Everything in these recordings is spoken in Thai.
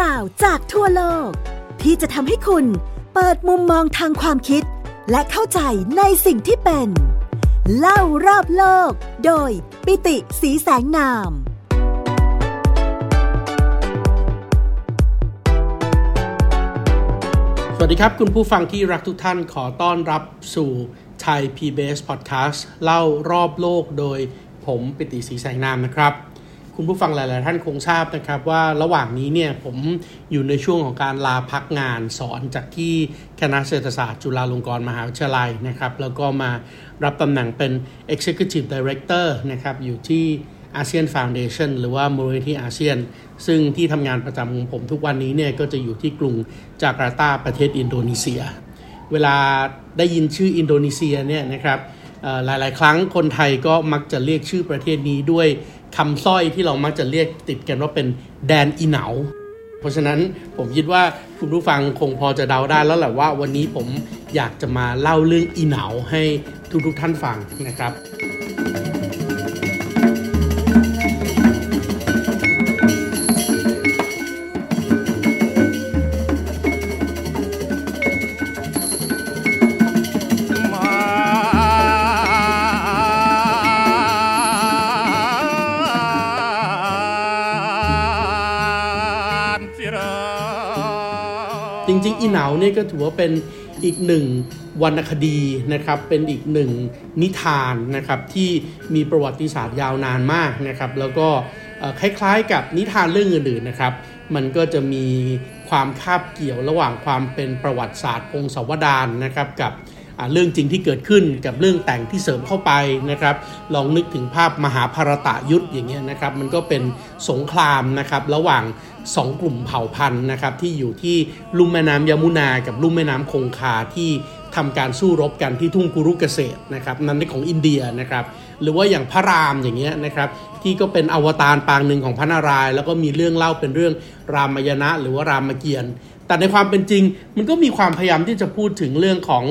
ราวจากทั่วโลก ที่จะทำให้คุณเปิดมุมมองทางความคิด และเข้าใจในสิ่งที่เป็น เล่ารอบโลก โดยปิติสีแสงนาม สวัสดีครับคุณผู้ฟังที่รักทุกท่านขอต้อนรับสู่ไทย PBS Podcast เล่ารอบโลกโดยผมปิติศรีแสงนามนะครับ คุณผู้ฟังหลาย ๆ ท่านคงทราบนะครับว่าระหว่างนี้เนี่ยผมอยู่ในช่วงของการลาพักงานสอนจากที่คณะเศรษฐศาสตร์จุฬาลงกรณ์มหาวิทยาลัยนะครับ แล้วก็มารับตำแหน่งเป็น Executive Director นะครับอยู่ที่อาเซียนฟ u n d a t i o n หรือว่ามูลนิธิอาเซียน ซึ่งที่ทำงานประจำของผมทุกวันนี้เนี่ยก็จะอยู่ที่กรุงจาการ์ตาประเทศอินโดนีเซีย เวลาได้ยินชื่ออินโดนีเซียเนี่ยนะครับหลาย ๆ ครั้งคนไทยก็มักจะเรียกชื่อประเทศนี้ด้วย คำสร้อยที่เรามักจะเรียกติดกันว่าเป็นแดนอีเหนา เพราะฉะนั้นผมคิดว่าคุณผู้ฟังคงพอจะเดาได้แล้วแหละว่าวันนี้ผมอยากจะมาเล่าเรื่องอีเหนาให้ทุกๆท่านฟังนะครับ ริงๆอีเหนาเนี่ยก็ถือว่าเป็นอีกหนึ่งวรรณคดีนะครับ เป็นอีกหนึ่งนิทานนะครับที่มีประวัติศาสตร์ยาวนานมากนะครับ แล้วก็คล้ายๆ กับนิทานเรื่องอื่นๆนะครับ มันก็จะมีความคาบเกี่ยวระหว่างความเป็นประวัติศาสตร์องศาวดารนะครับกับ เรื่องจริงที่เกิดขึ้นกับเรื่องแต่งที่เสริมเข้าไปนะครับ ลองนึกถึงภาพมหาภารตะยุทธอย่างเงี้ยนะครับ มันก็เป็นสงครามนะครับระหว่างสองกลุ่มเผ่าพันธุ์นะครับที่อยู่ที่ลุ่มแม่น้ำยมุนา กับลุ่มแม่น้ำคงคาที่ทำการสู้รบกันที่ทุ่งกุรุเกษตรนะครับนั่นเป็นของอินเดียนะครับหรือว่าอย่างพระรามอย่างเงี้ยนะครับที่ก็เป็นอวตารปางหนึ่งของพระนารายณ์แล้วก็มีเรื่องเล่าเป็นเรื่องรามายณะ หรือว่ารามเกียรติ์ แต่ในความเป็นจริงมันก็มีความพยายามที่จะพูดถึงเรื่องของ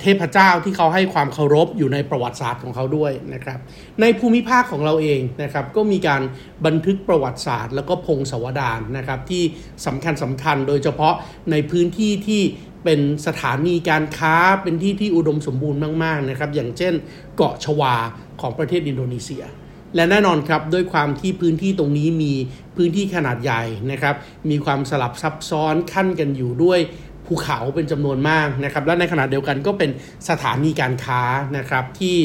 เทพเจ้าที่เขาให้ความเคารพอยู่ในประวัติศาสตร์ของเขาด้วยนะครับ ในภูมิภาคของเราเองนะครับก็มีการบันทึกประวัติศาสตร์ แล้วก็พงศาวดารนะครับที่สำคัญสำคัญโดยเฉพาะในพื้นที่ที่เป็นสถานีการค้าเป็นที่ที่อุดมสมบูรณ์มากๆนะครับอย่างเช่น เกาะชวาของประเทศอินโดนีเซีย และแน่นอนครับด้วยความที่พื้นที่ตรงนี้มีพื้นที่ขนาดใหญ่นะครับ มีความสลับซับซ้อนขั้นกันอยู่ด้วยภูเขาเป็นจำนวนมากนะครับ และในขณะเดียวกันก็เป็นสถานีการค้านะครับที่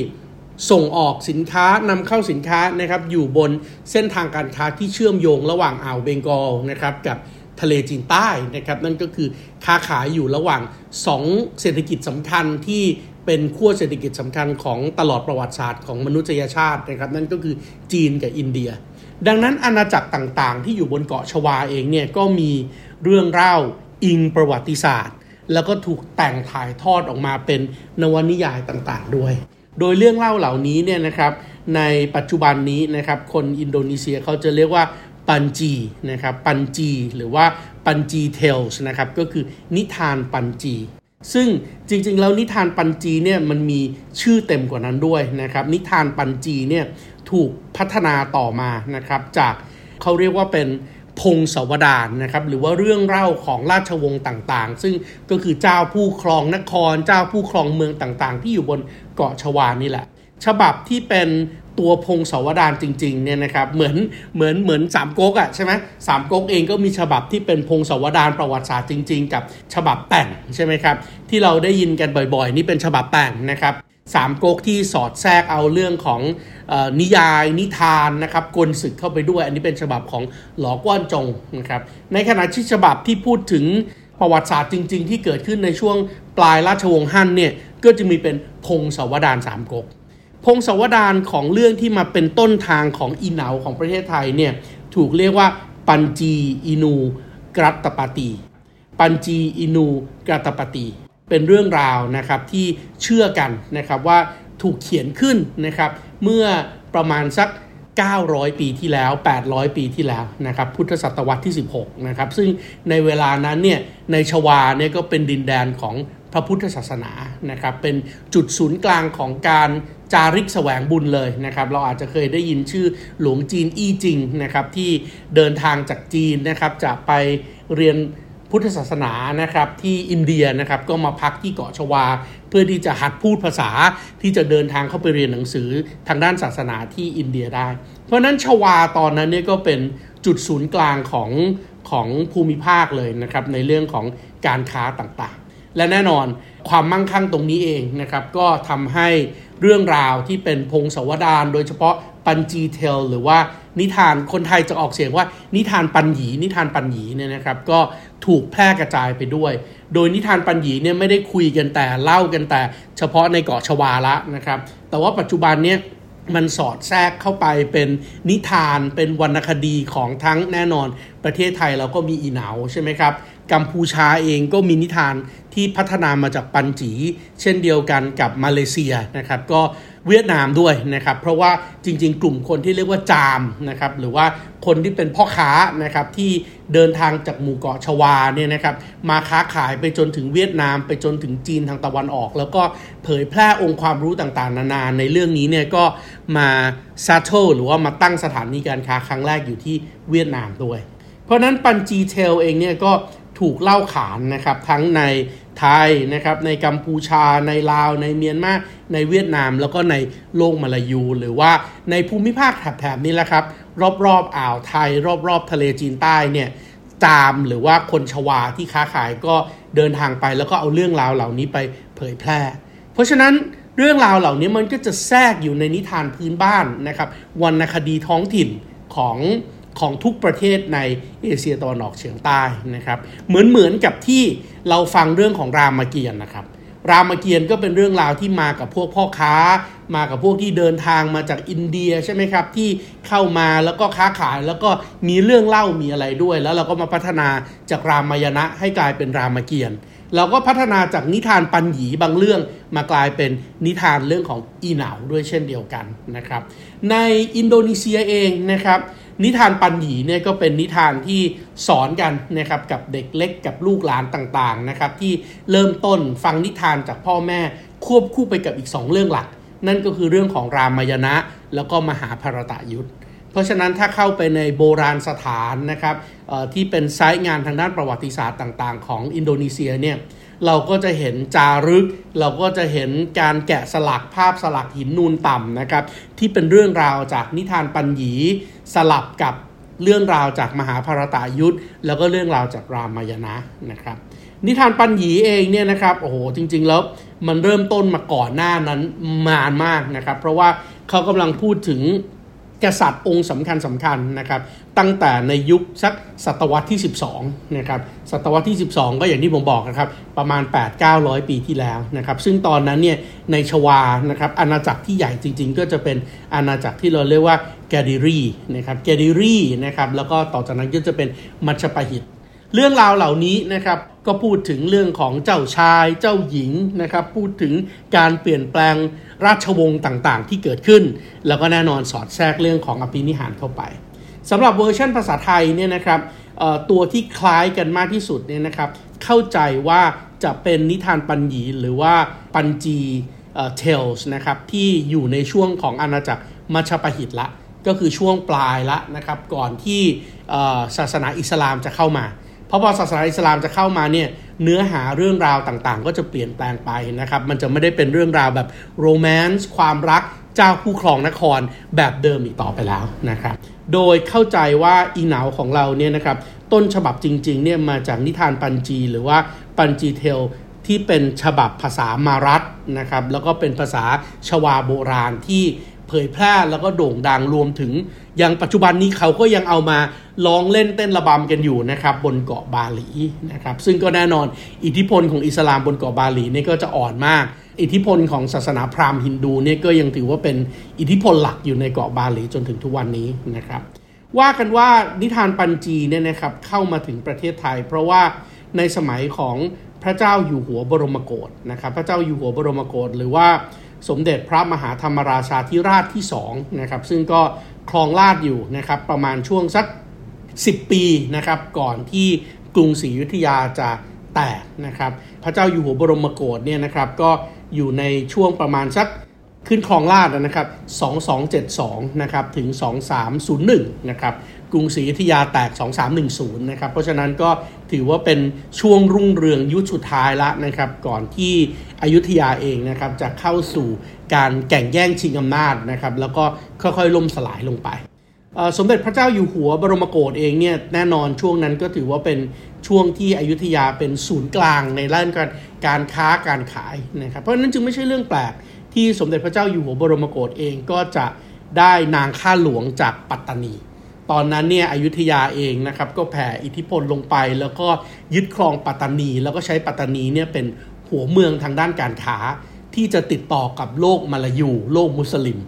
ส่งออกสินค้านำเข้าสินค้านะครับอยู่บนเส้นทางการค้าที่เชื่อมโยงระหว่างอ่าวเบงกอลนะครับกับทะเลจีนใต้นะครับนั่นก็คือค้าขายอยู่ระหว่าง 2 เศรษฐกิจสำคัญที่ เป็นขั้วเศรษฐกิจสำคัญของตลอดประวัติศาสตร์ของมนุษยชาตินะครับ นั่นก็คือจีนกับอินเดีย ดังนั้นอาณาจักรต่างๆ ที่อยู่บนเกาะชวาเองเนี่ยก็มีเรื่องเล่าอิงประวัติศาสตร์ แล้วก็ถูกแต่งถ่ายทอดออกมาเป็นนวนิยายต่างๆด้วย โดยเรื่องเล่าเหล่านี้เนี่ยนะครับในปัจจุบันนี้นะครับคนอินโดนีเซียเขาจะเรียกว่าปันจีนะครับปันจีหรือว่าปันจีเทลส์นะครับก็คือนิทานปันจี ซึ่งจริงๆ แล้วนิทานปันจีเนี่ยมันมีชื่อเต็มกว่านั้นด้วยนะครับ นิทานปันจีเนี่ยถูกพัฒนาต่อมานะครับ จากเขาเรียกว่าเป็นพงศาวดารนะครับ หรือว่าเรื่องเล่าของราชวงศ์ต่างๆ ซึ่งก็คือเจ้าผู้ครองนคร เจ้าผู้ครองเมืองต่างๆ ที่อยู่บนเกาะชวานี่แหละ ฉบับที่เป็น ตัวพงศาวดารจริงๆเนี่ยนะครับเหมือนเหมือนเหมือนสามก๊กอะ่ะใช่ไหมสามก๊กเองก็มีฉบับที่เป็นพงศาวดารประวัติศาสตร์จริง ๆ กับฉบับแต่งใช่ไหมครับที่เราได้ยินกันบ่อยๆ นี่เป็นฉบับแต่งนะครับสามก๊กที่สอดแทรกเอาเรื่องของออนิยายนิทานนะครับกลศึกเข้าไปด้วย อันนี้เป็นฉบับของหลอกว้านจงนะครับในขณะที่ฉบับที่พูดถึงประวัติศาสตร์จริง ๆ ที่เกิดขึ้นในช่วงปลายราชวงศ์ฮั่นเนี่ยก็จะมีเป็นพงศาวดารสามก๊ก พงศาวดารของเรื่องที่มาเป็นต้นทางของอีเหนาของประเทศไทยเนี่ยถูกเรียกว่าปัญจีอินูกรัตปาตี ปัญจีอินูกรัตปาตี เป็นเรื่องราวนะครับที่เชื่อกันนะครับว่าถูกเขียนขึ้นนะครับเมื่อประมาณสัก 900 ปีที่แล้ว 800 ปีที่แล้วนะครับพุทธศตวรรษที่ 16 นะครับซึ่งในเวลานั้นเนี่ยในชวาเนี่ยก็เป็นดินแดนของ ระพุทธศาสนานะครับเป็นจุดศูนย์กลางของการจาริกแสวงบุญเลยนะครับเราอาจจะเคยได้ยินชื่อหลวงจีนอี้จิงนะครับที่เดินทางจากจีนนะครับจะไปเรียนพุทธศาสนานะครับที่อินเดียนะครับก็มาพักที่เกาะชวา เพื่อที่จะหัดพูดภาษาที่จะเดินทางเข้าไปเรียนหนังสือทางด้านศาสนาที่อินเดียได้ เพราะนั้นชวาตอนนั้นเนี่ยก็เป็นจุดศูนย์กลางของของภูมิภาคเลยนะครับในเรื่องของการค้าต่างๆ และแน่นอนความมั่งคั่งตรงนี้เองนะครับ ก็ทำให้เรื่องราวที่เป็นพงศาวดารโดยเฉพาะปันจีเทลหรือว่านิทานคนไทยจะออกเสียงว่านิทานปันหยีนิทานปันหยีเนี่ยนะครับ ก็ถูกแพร่กระจายไปด้วย โดยนิทานปันหยีเนี่ยไม่ได้คุยกันแต่เล่ากันแต่ เฉพาะในเกาะชวาละนะครับ แต่ว่าปัจจุบันเนี่ยมันสอดแทรกเข้าไปเป็นนิทานเป็นวรรณคดีของทั้งแน่นอน ประเทศไทยเราก็มีอีเหนาใช่ไหมครับ กัมพูชาเองก็มีนิทานที่พัฒนามาจากปันจี เช่นเดียวกันกับมาเลเซียนะครับ ก็เวียดนามด้วยนะครับ เพราะว่าจริง ๆ กลุ่มคนที่เรียกว่าจามนะครับหรือว่าคนที่เป็นพ่อค้านะครับที่เดินทางจากหมู่เกาะชวาเนี่ยนะครับมาค้าขายไปจนถึงเวียดนาม ไปจนถึงจีนทางตะวันออก แล้วก็เผยแพร่องค์ความรู้ต่างๆ นานาในเรื่องนี้เนี่ยก็มาซาโตหรือว่ามาตั้งสถานีการค้าครั้งแรกอยู่ที่เวียดนามด้วย เพราะนั้นปันจีเทลเองเนี่ยก็ ถูกเล่าขานนะครับทั้งในไทยนะครับในกัมพูชาในลาว ในเมียนมาในเวียดนาม แล้วก็ในโลกมาลายู หรือว่าในภูมิภาคแถบนี้แหละครับ รอบๆอ่าวไทย รอบๆ ทะเลจีนใต้เนี่ยจามหรือว่าคนชวาที่ค้าขายก็เดินทางไป แล้วก็เอาเรื่องราวเหล่านี้ไปเผยแพร่ เพราะฉะนั้นเรื่องราวเหล่านี้มันก็จะแทรกอยู่ในนิทานพื้นบ้านนะครับวรรณคดีท้องถิ่นของ ของทุกประเทศในเอเชียตะวันออกเฉียงใต้นะครับเหมือนเหมือนกับที่เราฟังเรื่องของรามเกียรตินะครับ รามเกียรติก็เป็นเรื่องราวที่มากับพวกพ่อค้า มากับพวกที่เดินทางมาจากอินเดียใช่ไหมครับที่เข้ามาแล้วก็ค้าขายแล้วก็มีเรื่องเล่ามีอะไรด้วย แล้วเราก็มาพัฒนาจากรามายณะให้กลายเป็นรามเกียรติเราก็พัฒนาจากนิทานปัญญีบางเรื่องมากลายเป็นนิทานเรื่องของอีเหนาด้วยเช่นเดียวกันนะครับ ในอินโดนีเซียเองนะครับ นิทานปันหยีเนี่ยก็เป็นนิทานที่สอนกันนะครับกับเด็กเล็กกับลูกหลานต่างๆนะครับที่เริ่มต้นฟังนิทานจากพ่อแม่ควบคู่ไปกับอีก 2 เรื่องหลัก นั่นก็คือเรื่องของรามายณะ แล้วก็มหาภารตยุทธเพราะฉะนั้นถ้าเข้าไปในโบราณสถานนะครับที่เป็นไซต์งานทางด้านประวัติศาสตร์ต่างๆ ของอินโดนีเซียเนี่ย เราก็จะเห็นจารึก เราก็จะเห็นการแกะสลักภาพสลักหินนูนต่ำนะครับ ที่เป็นเรื่องราวจากนิทานปัญญีสลับกับเรื่องราวจากมหาภารตายุทธแล้วก็เรื่องราวจากรามายณะนะครับ นิทานปัญญีเองเนี่ยนะครับโอ้โหจริง ๆ แล้วมันเริ่มต้นมาก่อนหน้านั้นมานมากนะครับ เพราะว่าเขากำลังพูดถึงกษัตริย์องค์สำคัญสำคัญนะครับ ตั้งแต่ในยุคสักศตวรรษที่ 12นะครับศตวรรษที่ 12 ก็อย่างที่ผมบอกนะครับประมาณ 8-900 ปีที่แล้วนะครับซึ่งตอนนั้นเนี่ยในชวานะครับอาณาจักรที่ใหญ่จริง ๆ ก็จะเป็นอาณาจักรที่เราเรียกว่าแกดิรีนะครับแกดิรีนะครับแล้วก็ต่อจากนั้นก็จะเป็นมัชปะหิต เรื่องราวเหล่านี้นะครับก็พูดถึงเรื่องของเจ้าชายเจ้าหญิงนะครับพูดถึงการเปลี่ยนแปลงราชวงศ์ต่างๆ ที่เกิดขึ้น แล้วก็แน่นอนสอดแทรกเรื่องของอภินิหารเข้าไป สำหรับเวอร์ชันภาษาไทยเนี่ยนะครับตัวที่คล้ายกันมากที่สุดเนี่ยนะครับเข้าใจว่าจะเป็นนิทานปันหยีหรือว่า Panji Tales นะครับที่อยู่ในช่วงของอาณาจักรมัชปาหิตละ ก็คือช่วงปลายละนะครับก่อนที่ศาสนาอิสลามจะเข้ามา เพราะพอศาสนาอิสลามจะเข้ามาเนี่ยเนื้อหาเรื่องราวต่างๆ ก็จะเปลี่ยนแปลงไปนะครับ มันจะไม่ได้เป็นเรื่องราวแบบ romance ความรักเจ้าผู้ครองนครแบบเดิมอีกต่อไปแล้วนะครับ โดยเข้าใจว่าอีหนาวของเราเนี่ยนะครับต้นฉบับจริงๆเนี่ยมาจากนิทานปัญจี หรือว่าปัญจีเทลที่เป็นฉบับภาษามารัตนะครับแล้วก็เป็นภาษาชวาโบราณที่ เผยแพร่แล้วก็โด่งดังรวมถึงย่างปัจจุบันนี้เขาก็ยังเอามาลองเล่นเต้นระบำกันอยู่นะครับบนเกาะบาหลีนะครับซึ่งก็แน่นอนอิทธิพลของอิสลามบนเกาะบาหลีนี่ก็จะอ่อนมาก อิทธิพลของศาสนาพราหมณ์ฮินดูเนี่ยก็ยังถือว่าเป็นอิทธิพลหลักอยู่ในเกาะบาหลีจนถึงทุกวันนี้นะครับว่ากันว่านิทานปัญจีเนี่ยนะครับเข้ามาถึงประเทศไทย เพราะว่าในสมัยของพระเจ้าอยู่หัวบรมโกศนะครับพระเจ้าอยู่หัวบรมโกศหรือว่า สมเด็จพระมหาธรรมราชาธิราชที่2นะครับซึ่งก็ครองราชอยู่นะครับประมาณช่วงสัก 10 ปีนะครับก่อนที่กรุงศรีอยุธยาจะแตกนะครับพระเจ้าอยู่หัวบรมโกศเนี่ยนะครับก็อยู่ในช่วงประมาณสัก ขึ้นครองราชนะครับ 2272 นะครับ ถึง 2301 นะครับ กรุงศรีอยุธยาแตก 2310 นะครับ เพราะฉะนั้นก็ถือว่าเป็นช่วงรุ่งเรืองยุคสุดท้ายละนะครับ ก่อนที่อยุธยาเองนะครับ จะเข้าสู่การแข่งแย่งชิงอำนาจนะครับ แล้วก็ค่อยๆ ล่มสลายลงไปสมเด็จพระเจ้าอยู่หัวบรมโกศเองเนี่ยแน่นอนช่วงนั้นก็ถือว่าเป็นช่วงที่อยุธยาเป็นศูนย์กลางในด้านการการค้าการขายนะครับ เพราะนั้นจึงไม่ใช่เรื่องแปลก ที่สมเด็จพระเจ้าอยู่หัวบรมโกศเองก็จะได้นางข้าหลวงจากปัตตานี ตอนนั้นเนี่ยอยุธยาเองนะครับก็แผ่อิทธิพลลงไป แล้วก็ยึดครองปัตตานี แล้วก็ใช้ปัตตานีเนี่ยเป็นหัวเมืองทางด้านการค้าที่จะติดต่อกับโลกมาลายู โลกมุสลิม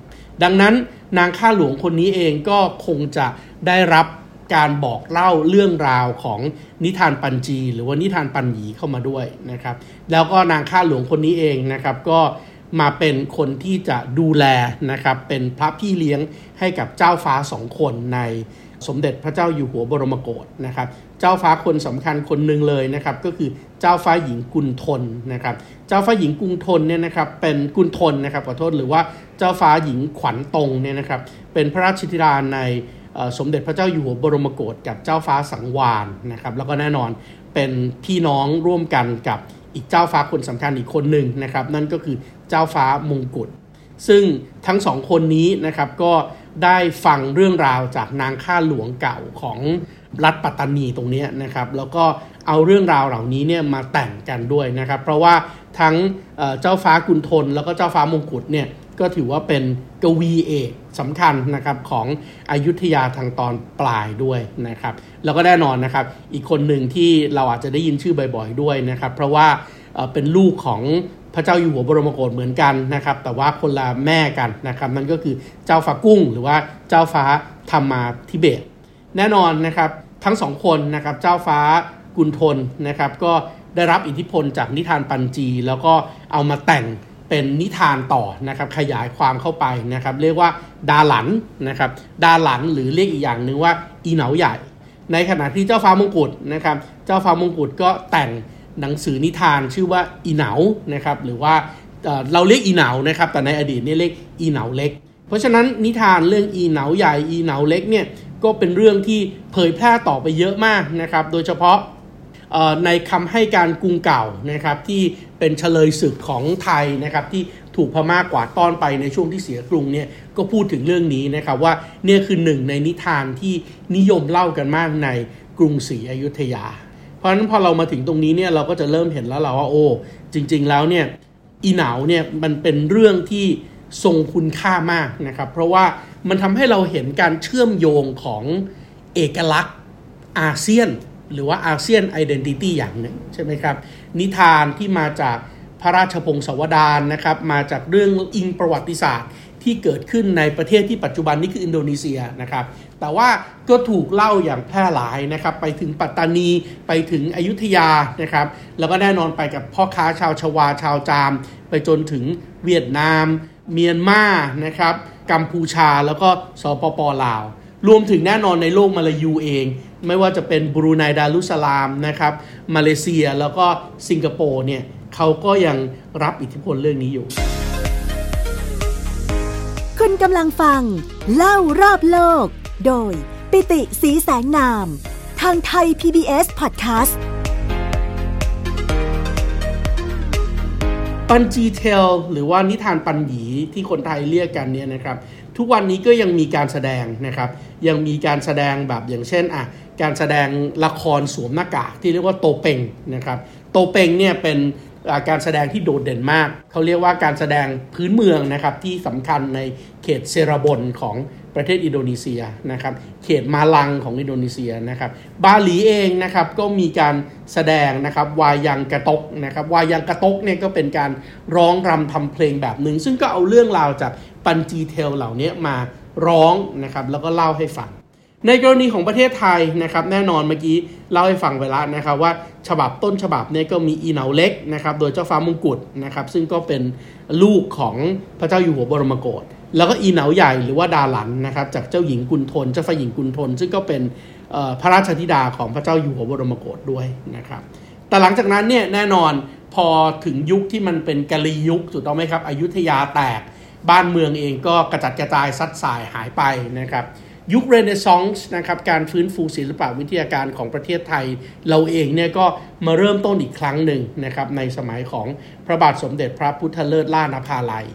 ดังนั้นนางข้าหลวงคนนี้เองก็คงจะได้รับการบอกเล่าเรื่องราวของนิทานปัญจี หรือว่านิทานปัญญีเข้ามาด้วยนะครับ แล้วก็นางข้าหลวงคนนี้เองนะครับก็ มาเป็นคนที่จะดูแลนะครับเป็นพระพี่เลี้ยงให้กับเจ้าฟ้าสองคนในสมเด็จพระเจ้าอยู่หัวบรมโกศนะครับ เจ้าฟ้าคนสำคัญคนหนึ่งเลยนะครับ ก็คือเจ้าฟ้าหญิงกุลทนนะครับ เจ้าฟ้าหญิงกุลทนเนี่ยนะครับเป็นกุลทนนะครับขอโทษหรือว่าเจ้าฟ้าหญิงขวัญตรงเนี่ยนะครับ เป็นพระราชธิดาในสมเด็จพระเจ้าอยู่หัวบรมโกศกับเจ้าฟ้าสังวานนะครับ แล้วก็แน่นอนเป็นพี่น้องร่วมกันกับอีกเจ้าฟ้าคนสำคัญอีกคนหนึ่งนะครับ นั่นก็คือ เจ้าฟ้ามงกุฎซึ่งทั้งสองคนนี้นะครับก็ได้ฟังเรื่องราวจากนางข้าหลวงเก่าของรัฐปัตตานีตรงนี้นะครับ แล้วก็เอาเรื่องราวเหล่านี้เนี่ยมาแต่งกันด้วยนะครับ เพราะว่าทั้งเจ้าฟ้ากุณฑลแล้วก็เจ้าฟ้ามงกุฎเนี่ยก็ถือว่าเป็นกวีเอกสำคัญนะครับของอยุธยาทางตอนปลายด้วยนะครับ แล้วก็แน่นอนนะครับ อีกคนหนึ่งที่เราอาจจะได้ยินชื่อบ่อย ๆด้วยนะครับ เพราะว่าเป็นลูกของ พระเจ้าอยู่หัวบรมโกศเหมือนกันนะครับ แต่ว่าคนละแม่กันนะครับนั่นก็คือเจ้าฟ้ากุ้ง หรือว่าเจ้าฟ้าธรรมาทิเบต แน่นอนนะครับทั้งสองคนนะครับเจ้าฟ้ากุณฑลนะครับก็ได้รับอิทธิพลจากนิทานปัญจี แล้วก็เอามาแต่งเป็นนิทานต่อนะครับขยายความเข้าไปนะครับเรียกว่าดาหลันนะครับดาหลันหรือเรียกอีกอย่างหนึ่งว่าอีเหนาใหญ่ ในขณะที่เจ้าฟ้ามงกุฎนะครับเจ้าฟ้ามงกุฎก็แต่ง หนังสือนิทานชื่อว่าอีเหนานะครับหรือว่าเราเรียกอีเหนานะครับ แต่ในอดีตนี่เรียกอีเหนาเล็ก เพราะฉะนั้นนิทานเรื่องอีเหนาใหญ่อีเหนาเล็กเนี่ยก็เป็นเรื่องที่เผยแพร่ต่อไปเยอะมากนะครับ โดยเฉพาะในคำให้การกรุงเก่านะครับที่เป็นเฉลยศึกของไทยนะครับที่ถูกพม่ากกวาดต้อนไปในช่วงที่เสียกรุงเนี่ยก็พูดถึงเรื่องนี้นะครับว่าเนี่ยคือหนึ่งในนิทานที่นิยมเล่ากันมากในกรุงศรีอยุธยา เพราะฉะนั้นพอเรามาถึงตรงนี้เนี่ยเราก็จะเริ่มเห็นแล้วเราว่าโอ้จริง ๆ แล้วเนี่ยอีหนาวเนี่ยมันเป็นเรื่องที่ทรงคุณค่ามากนะครับ เพราะว่ามันทำให้เราเห็นการเชื่อมโยงของเอกลักษณ์อาเซียน หรือว่า ASEAN identity อย่างหนึ่งใช่ไหมครับ นิทานที่มาจากพระราชพงศาวดารนะครับ มาจากเรื่องอิงประวัติศาสตร์ ที่เกิดขึ้นในประเทศที่ปัจจุบันนี้คืออินโดนีเซียนะครับ แต่ว่าก็ถูกเล่าอย่างแพร่หลายนะครับ ไปถึงปัตตานีไปถึงอยุธยานะครับ แล้วก็แน่นอนไปกับพ่อค้าชาวชวาชาวจาม ไปจนถึงเวียดนาม เมียนมานะครับ กัมพูชาแล้วก็สปปลาว รวมถึงแน่นอนในโลกมาลายูเอง ไม่ว่าจะเป็นบรูไนดารุสลามนะครับ มาเลเซียแล้วก็สิงคโปร์เนี่ยเขาก็ยังรับอิทธิพลเรื่องนี้อยู่ คุณกำลังฟัง เล่ารอบโลก โดย ปิติสีแสงนาม ทางไทย PBS Podcast ปันจีเทลหรือว่านิทานปันหยีที่คนไทยเรียกกันเนี่ยนะครับ ทุกวันนี้ก็ยังมีการแสดงนะครับ ยังมีการแสดงแบบอย่างเช่นอะการแสดงละครสวมหน้ากากที่เรียกว่าโตเปงนะครับ โตเปงเนี่ยเป็น การแสดงที่โดดเด่นมาก เขาเรียกว่าการแสดงพื้นเมืองนะครับที่สำคัญในเขตเซราบนของประเทศอินโดนีเซียนะครับ เขตมาลังของอินโดนีเซียนะครับ บาหลีเองนะครับก็มีการแสดงนะครับวายังกระตกนะครับวายังกระตกเนี่ยก็เป็นการร้องรำทำเพลงแบบหนึ่ง ซึ่งก็เอาเรื่องราวจากปันจีเทลเหล่านี้มาร้องนะครับแล้วก็เล่าให้ฟัง ในกรณีของประเทศไทยนะครับแน่นอนเมื่อกี้เล่าให้ฟังไปแล้วนะครับว่าฉบับต้นฉบับเนี่ยก็มีอีเหนาเล็กนะครับโดยเจ้าฟ้ามงกุฎนะครับซึ่งก็เป็นลูกของพระเจ้าอยู่หัวบรมโกศแล้วก็อีเหนาใหญ่หรือว่าดาหลันนะครับจากเจ้าหญิงกุนทนเจ้าฟ้าหญิงกุนทน ซึ่งก็เป็นพระราชธิดาของพระเจ้าอยู่หัวบรมโกศด้วยนะครับแต่หลังจากนั้นเนี่ยแน่นอนพอถึงยุคที่มันเป็นกะลียุคถูกต้องไหมครับอยุธยาแตกบ้านเมืองเองก็กระจัดกระจายซัดสายหายไปนะครับ ยุคเรเนซองส์นะครับการฟื้นฟูศิลปวิทยาการของประเทศไทย เราเองเนี่ยก็มาเริ่มต้นอีกครั้งหนึ่งนะครับในสมัยของพระบาทสมเด็จพระพุทธเลิศล่านภาลัย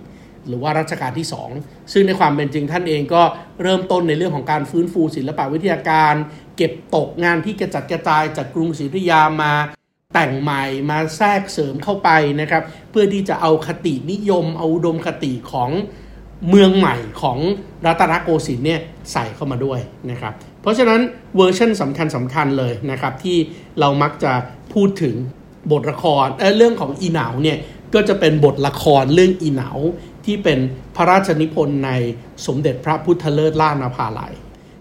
หรือว่ารัชกาลที่ 2 ซึ่งในความเป็นจริงท่านเองก็เริ่มต้นในเรื่องของการฟื้นฟูศิลปวิทยาการ เก็บตกงานที่กระจัดกระจายจากกรุงศรีอยุธยามาแต่งใหม่มาแทรกเสริมเข้าไปนะครับเพื่อที่จะเอาคตินิยมเอาอุดมคติของ เมืองใหม่ของรัตนโกสินทร์เนี่ยใส่เข้ามาด้วยนะครับ เพราะฉะนั้นเวอร์ชันสำคัญสำคัญเลยนะครับที่เรามักจะพูดถึงบทละครเเรื่องของอีหนาวเนี่ยก็จะเป็นบทละครเรื่องอีหนาวที่เป็นพระราชนิพนธ์ในสมเด็จพระพุทธเลิศหล้านภาลัย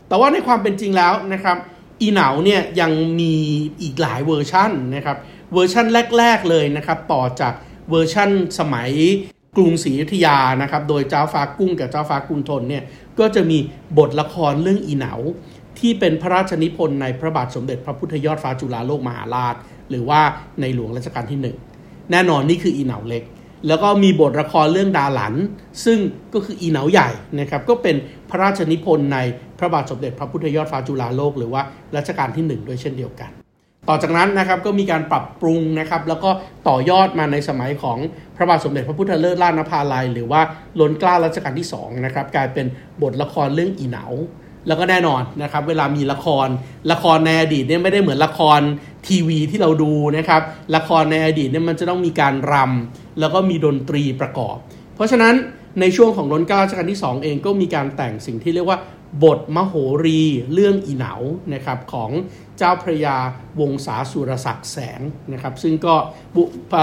แต่ว่าในความเป็นจริงแล้วนะครับอิเหนาเนี่ยยังมีอีกหลายเวอร์ชันนะครับเวอร์ชันแรก ๆเลยนะครับต่อจากเวอร์ชันสมัย กรุงศรีอยุธยานะครับ โดยเจ้าฟ้ามงกุฎกับเจ้าฟ้ากุณฑลเนี่ยก็จะมีบทละครเรื่องอิเหนา ที่เป็นพระราชนิพนธ์ในพระบาทสมเด็จพระพุทธยอดฟ้าจุฬาโลกมหาราช หรือว่าในหลวงรัชกาลที่ 1 แน่นอนนี่คืออีเหนาเล็ก แล้วก็มีบทละครเรื่องดาหลัน ซึ่งก็คืออีเหนาใหญ่นะครับก็เป็นพระราชนิพนธ์ในพระบาทสมเด็จพระพุทธยอดฟ้าจุฬาโลก หรือว่ารัชกาลที่ 1 ด้วยเช่นเดียวกัน ต่อจากนั้นนะครับก็มีการปรับปรุงนะครับแล้วก็ต่อยอดมาในสมัยของพระบาทสมเด็จพระพุทธเลิศล่านภาลัย หรือว่าล้นกล้ารัชกาลที่2นะครับกลายเป็นบทละครเรื่องอีเหนา แล้วก็แน่นอนนะครับเวลามีละครละครในอดีตเนี่ยไม่ได้เหมือนละครทีวีที่เราดูนะครับละครในอดีตเนี่ยมันจะต้องมีการรำแล้วก็มีดนตรีประกอบ เพราะฉะนั้นในช่วงของล้นกล้ารัชกาลที่ 2 เองก็มีการแต่งสิ่งที่เรียกว่าบทมโหรีเรื่องอีเหนานะครับของ จ้าพระยาวงศาสุรศักดิ์แสงนะครับซึ่งก็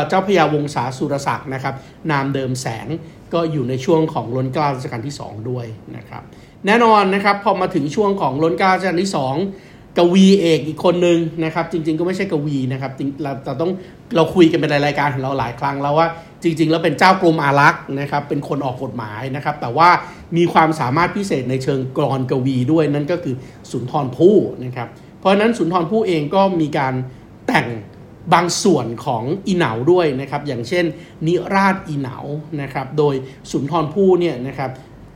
เจ้าพระยาวงศาสุรศักดิ์นะครับนามเดิมแสงก็อยู่ในช่วงของล้นกล้ารัชกาลที่ 2 ด้วยนะครับแน่นอนนะครับพอมาถึงช่วงของล้นกล้ารัชกาลที่ 2 กวีเอกอีกคนนึงนะครับจริงๆก็ไม่ใช่กวีนะครับเราเราต้องเราคุยกันเป็นรายการของเราหลายครั้งแล้วว่าจริงๆ แล้วเป็นเจ้ากรมอารักษ์นะครับเป็นคนออกกฎหมายนะครับแต่ว่ามีความสามารถพิเศษในเชิงกรอนกวีด้วยนั่นก็คือสุนทรภู่นะครับ เพราะนั้นสุนทรภู่เองก็มีการแต่งบางส่วนของอีเหนาด้วยนะครับ อย่างเช่น นิราชอีเหนานะครับ โดยสุนทรภู่เนี่ยนะครับ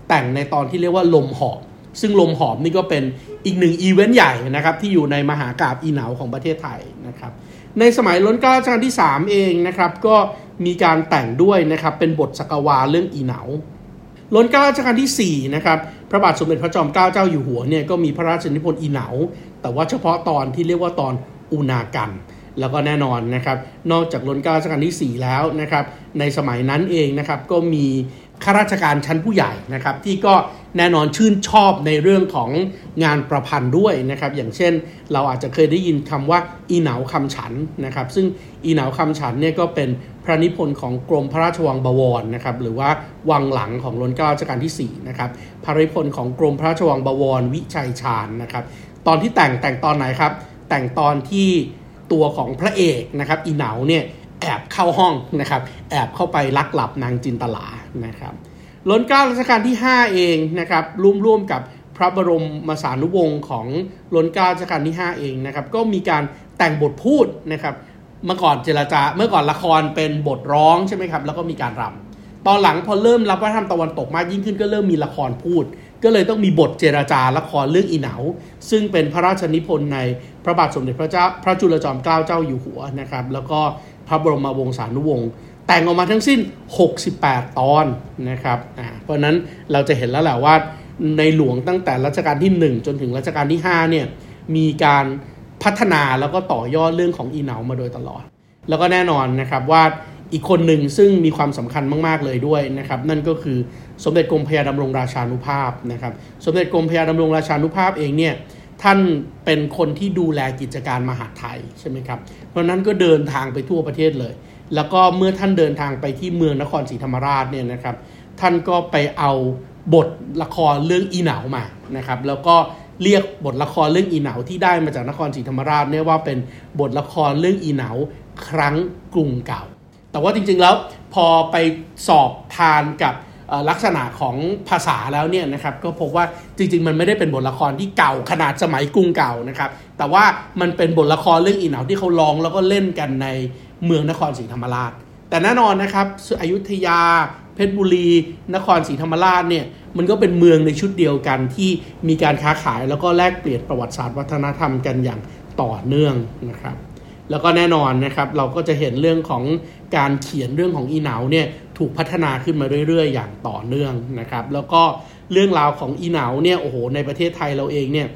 แต่งในตอนที่เรียกว่าลมหอบ ซึ่งลมหอบนี่ก็เป็นอีกหนึ่งอีเวนต์ใหญ่นะครับที่อยู่ในมหากราบอีเหนาของประเทศไทยนะครับ ในสมัยล้นเกล้ารัชกาลที่ 3 เองนะครับก็มีการแต่งด้วยนะครับเป็นบทสกวาเรื่องอีเหนา ล้นเกล้ารัชกาลที่ 4 นะครับ พระบาทสมเด็จพระจอมเกล้าเจ้าอยู่หัวเนี่ยก็มีพระราชนิพนธ์อีเหนา แต่ว่าเฉพาะตอนที่เรียกว่าตอนอุณากัน แล้วก็แน่นอนนะครับ นอกจากล้นเกล้ารัชกาลที่ 4 แล้วนะครับ ในสมัยนั้นเองนะครับก็มี ข้าราชการชั้นผู้ใหญ่นะครับที่ก็แน่นอนชื่นชอบในเรื่องของงานประพันธ์ด้วยนะครับอย่างเช่นเราอาจจะเคยได้ยินคำว่าอีเหนาคำฉันนะครับซึ่งอีเหนาคำฉันเนี่ยก็เป็นพระนิพนธ์ของกรมพระราชวังบวรนะครับหรือว่าวังหลังของรัชกาลรัชกาลที่ 4 นะครับพระนิพนธ์ของกรมพระราชวังบวรวิชัยชาญนะครับตอนที่แต่งแต่งตอนไหนครับ แต่งตอนที่ตัวของพระเอกนะครับอีเหนาเนี่ย แอบเข้าห้องนะครับ แอบเข้าไปลักหลับนางจินตลานะครับล้นเกล้ารัชกาลที่ 5 เองนะครับร่วมร่วมกับพระบรมมสานุวงศ์ของล้นเกล้ารัชกาลที่ 5 เองนะครับก็มีการแต่งบทพูดนะครับเมื่อก่อนเจรจาเมื่อก่อนละครเป็นบทร้องใช่ไหมครับแล้วก็มีการรำตอนหลังพอเริ่มรับวัฒนธรรมตะวันตกมากยิ่งขึ้นก็เริ่มมีละครพูด ก็เลยต้องมีบทเจรจาละครเรื่องอีเหนาซึ่งเป็นพระราชนิพนธ์ในพระบาทสมเด็จพระเจ้าพระจุลจอมเกล้าเจ้าอยู่หัวนะครับ แล้วก็ พระบรมวงศานุวงศ์แต่งออกมาทั้งสิ้น 68 ตอนนะครับเพราะนั้นเราจะเห็นแล้วแหละว่าในหลวงตั้งแต่รัชกาลที่ 1 จนถึงรัชกาลที่5เนี่ยมีการพัฒนาแล้วก็ต่อยอดเรื่องของอีเหนามาโดยตลอด แล้วก็แน่นอนนะครับว่าอีกคนหนึ่งซึ่งมีความสำคัญมาก ๆ เลยด้วยนะครับ นั่นก็คือสมเด็จกรมพระยาดำรงราชานุภาพนะครับ สมเด็จกรมพระยาดำรงราชานุภาพเองเนี่ย ท่านเป็นคนที่ดูแลกิจการมหาไทยใช่ไหมครับ เพราะนั้นก็เดินทางไปทั่วประเทศเลย แล้วก็เมื่อท่านเดินทางไปที่เมืองนครศรีธรรมราชเนี่ยนะครับ ท่านก็ไปเอาบทละครเรื่องอีเหนามานะครับ แล้วก็เรียกบทละครเรื่องอีเหนาที่ได้มาจากนครศรีธรรมราชเนี่ยว่าเป็นบทละครเรื่องอีเหนาครั้งกรุงเก่า แต่ว่าจริงๆแล้วพอไปสอบทานกับ ลักษณะของภาษาแล้วเนี่ยนะครับก็พบว่าจริงๆ มันไม่ได้เป็นบทละครที่เก่าขนาดสมัยกรุงเก่านะครับ แต่ว่ามันเป็นบทละครเรื่องอีเหนาที่เขาลองแล้วก็เล่นกันในเมืองนครศรีธรรมราช แต่แน่นอนนะครับอยุธยา เพชรบุรี นครศรีธรรมราชเนี่ยมันก็เป็นเมืองในชุดเดียวกันที่มีการค้าขายแล้วก็แลกเปลี่ยนประวัติศาสตร์วัฒนธรรมกันอย่างต่อเนื่องนะครับแล้วก็แน่นอนนะครับเราก็จะเห็นเรื่องของการเขียนเรื่องของอีเหนาเนี่ย ถูกพัฒนาขึ้นมาเรื่อยๆ อย่างต่อเนื่องนะครับ แล้วก็เรื่องราวของอีเหนาเนี่ยโอ้โหในประเทศไทยเราเองเนี่ย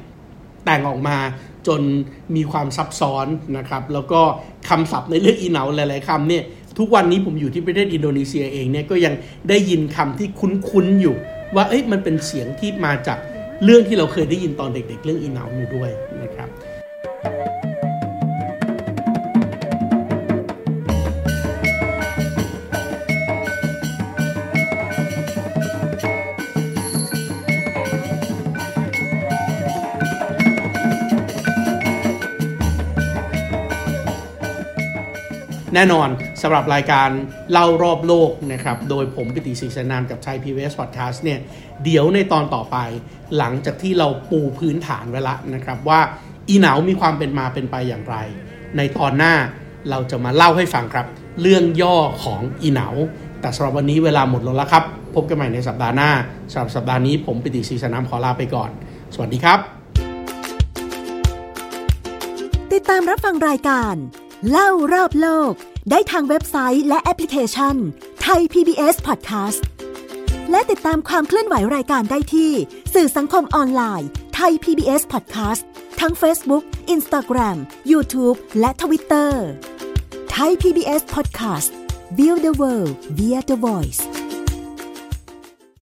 แต่งออกมาจนมีความซับซ้อนนะครับ แล้วก็คำศัพท์ในเรื่องอีเหนาหลายๆคำเนี่ยทุกวันนี้ผมอยู่ที่ประเทศอินโดนีเซียเองเนี่ยก็ยังได้ยินคำที่คุ้นๆอยู่ ว่าเอ้ยมันเป็นเสียงที่มาจากเรื่องที่เราเคยได้ยินตอนเด็ก ๆ เรื่องอีเหนาอยู่ด้วยนะครับ แน่นอนสำหรับรายการเล่ารอบโลกนะครับ โดยผมปิติศรีสนามกับไทยพีวีเอสพอดแคสต์เนี่ย เดี๋ยวในตอนต่อไป หลังจากที่เราปูพื้นฐานไว้ละนะครับ ว่าอีเหนามีความเป็นมาเป็นไปอย่างไร ในตอนหน้าเราจะมาเล่าให้ฟังครับ เรื่องย่อของอีเหนาแต่สำหรับวันนี้เวลาหมดลงแล้วครับ พบกันใหม่ในสัปดาห์หน้าสำหรับสัปดาห์นี้ผมปิติศรีสนามขอลาไปก่อน สวัสดีครับ ติดตามรับฟังรายการ เล่ารอบโลก ได้ทางเว็บไซต์และแอปพลิเคชันไทย PBS Podcast และติดตามความเคลื่อนไหวรายการได้ที่ สื่อสังคมออนไลน์ไทย PBS Podcast ทั้ง Facebook, Instagram, YouTube และ Twitter ไทย PBS Podcast View the world via the voice